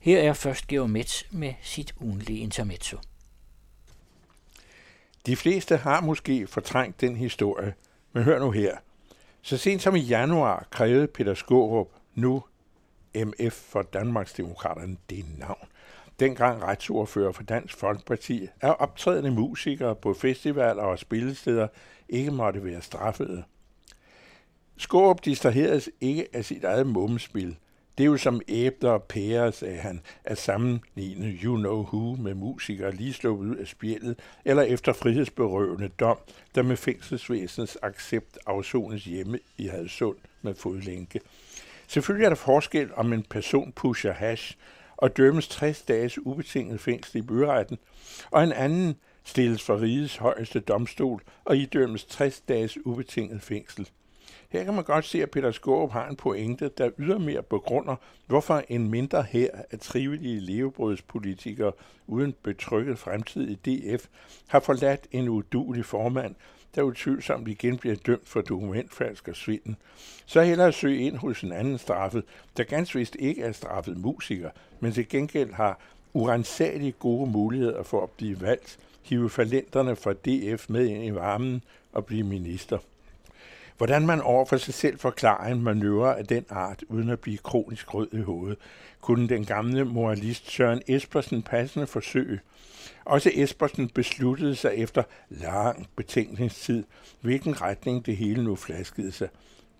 Her er først Geomets med sit ugenlige intermezzo. De fleste har måske fortrængt den historie, men hør nu her. Så sent som i januar krævede Peter Skårup, nu MF for Danmarksdemokraterne, det navn, dengang retsordfører for Dansk Folkeparti, er optrædende musikere på festivaler og spillesteder ikke måtte være straffede. Skårup distraheres ikke af sit eget mummespil – det er jo som æbler og pærer, sagde han, at sammenligne You Know Who med musikere lige sluppet ud af spjældet, eller efter frihedsberøvende dom, der med fængselsvæsenets accept afsones hjemme i Hadsund med fodlænke. Selvfølgelig er der forskel, om en person pusher hash og dømmes 60 dages ubetinget fængsel i byretten, og en anden stilles for rigets højeste domstol og idømmes 60 dages ubetinget fængsel. Her kan man godt se, at Peter Skåb har en pointe, der ydermere begrunder, hvorfor en mindre her af trivelige levebrødspolitikere uden betrykket fremtid i DF har forladt en udulig formand, der utvivlsomt igen bliver dømt for dokumentfalsk og svinden. Så hellere søge ind hos en anden straffet, der ganske vist ikke er straffet musiker, men til gengæld har urensagelige gode muligheder for at blive valgt, hive falenterne fra DF med ind i varmen og blive minister. Hvordan man over for sig selv forklarer en manøvre af den art, uden at blive kronisk rød i hovedet, kunne den gamle moralist Søren Espersen passende forsøge. Også Espersen besluttede sig efter lang betænkningstid, hvilken retning det hele nu flaskede sig.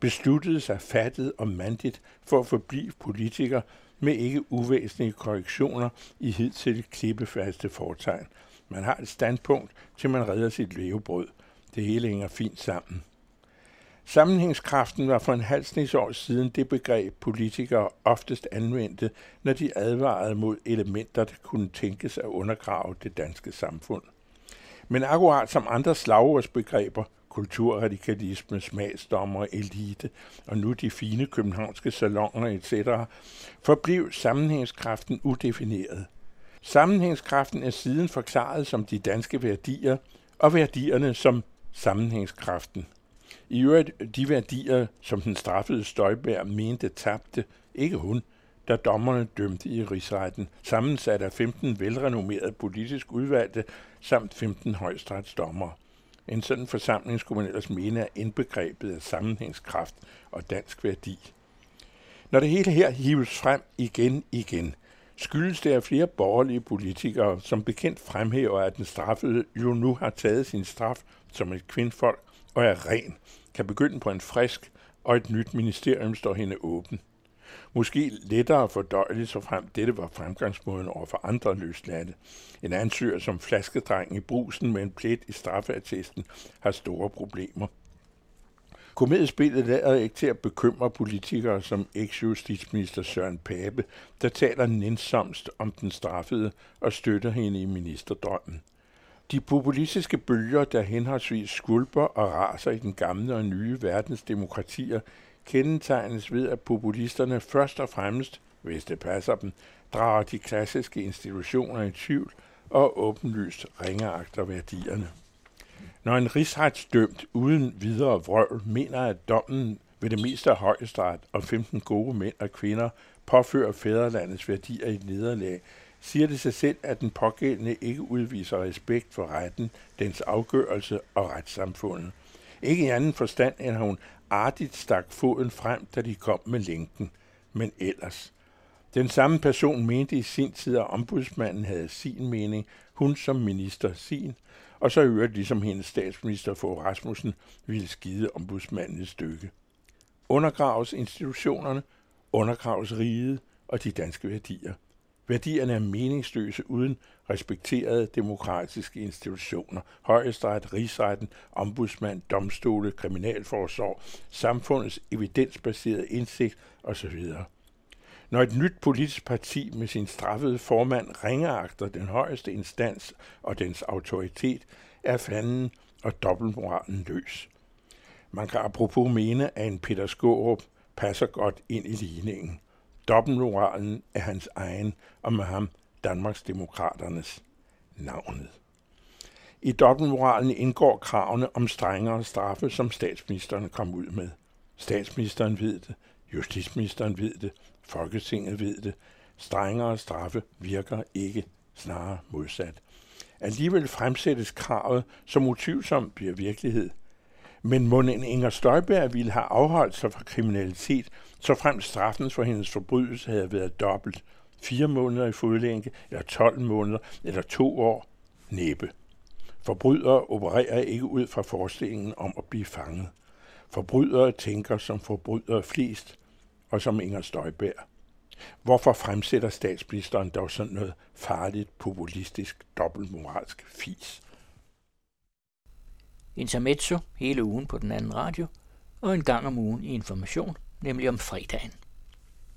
Besluttede sig fattet og mandigt for at forblive politiker med ikke uvæsentlige korrektioner i hidtil klippefaste fortegn. Man har et standpunkt, til man redder sit levebrød. Det hele hænger fint sammen. Sammenhængskraften var for en halv år siden det begreb, politikere oftest anvendte, når de advarede mod elementer, der kunne tænkes at undergrave det danske samfund. Men akkurat som andre slagordsbegreber, kulturradikalisme, smagsdommer, elite og nu de fine københavnske salonger etc., forblev sammenhængskraften udefineret. Sammenhængskraften er siden forklaret som de danske værdier, og værdierne som sammenhængskraften. I øvrigt de værdier, som den straffede Støjberg mente tabte, ikke hun, da dommerne dømte i rigsretten, sammensat af 15 velrenommerede politisk udvalgte samt 15 højstrætsdommere. En sådan forsamling skulle man ellers mene er indbegrebet af sammenhængskraft og dansk værdi. Når det hele her hives frem igen igen, skyldes det, af flere borgerlige politikere som bekendt fremhæver, at den straffede jo nu har taget sin straf som et kvindfolk og er ren, kan begynde på en frisk, og et nyt ministerium står hende åben. Måske lettere fordøjeligt, så frem dette var fremgangsmåden over for andre løsladte. En ansøger som flaskedreng i brusen med en plet i straffeattesten har store problemer. Komediespillet lader ikke til at bekymre politikere som eks-justitsminister Søren Pape, der taler nænsomst om den straffede og støtter hende i ministerdrømmen. De populistiske bølger, der henholdsvis skulper og raser i den gamle og nye verdens demokratier, kendetegnes ved, at populisterne først og fremmest, hvis det passer dem, drager de klassiske institutioner i tvivl og åbenlyst ringeagter værdierne. Når en rigsretsdømt uden videre vrøvl mener, at dommen ved det meste af højesteret og 15 gode mænd og kvinder påfører fædrelandets værdier i nederlag, siger det sig selv, at den pågældende ikke udviser respekt for retten, dens afgørelse og retssamfundet. Ikke i anden forstand, end hun artigt stak foden frem, da de kom med lænken. Men ellers. Den samme person mente i sin tid, at ombudsmanden havde sin mening, hun som minister sin, og så øvrigt ligesom hendes statsminister for Rasmussen ville skide ombudsmanden et stykke. Undergraves institutionerne, undergraves riget og de danske værdier. Værdierne er meningsløse uden respekterede demokratiske institutioner, højesteret, rigsretten, ombudsmand, domstole, kriminalforsorg, samfundets evidensbaserede indsigt osv. Når et nyt politisk parti med sin straffede formand ringeagter den højeste instans og dens autoritet, er fanden og dobbeltmoralen løs. Man kan apropos mene, at en Peter Skårup passer godt ind i ligningen – Dobbeltmoralen er hans egen, og med ham Danmarks Demokraternes navnet. I dobbeltmoralen indgår kravene om strengere straffe, som statsministeren kom ud med. Statsministeren ved det, justitsministeren ved det, Folketinget ved det, Strengere straffe virker ikke, snarere modsat. Alligevel fremsættes kravet, som utvivlsomt bliver virkelighed. Men må Inger Støjberg ville have afholdt sig fra kriminalitet, så frem straffen for hendes forbrydelse havde været dobbelt. Fire måneder i fodlænke, eller 12 måneder, eller to år? Næppe. Forbrydere opererer ikke ud fra forestillingen om at blive fanget. Forbrydere tænker som forbrydere flest, og som Inger Støjberg. Hvorfor fremsætter statsministeren dog sådan noget farligt, populistisk, dobbeltmoralsk fis? Intermezzo hele ugen på den anden radio, og en gang om ugen i information, nemlig om fredagen.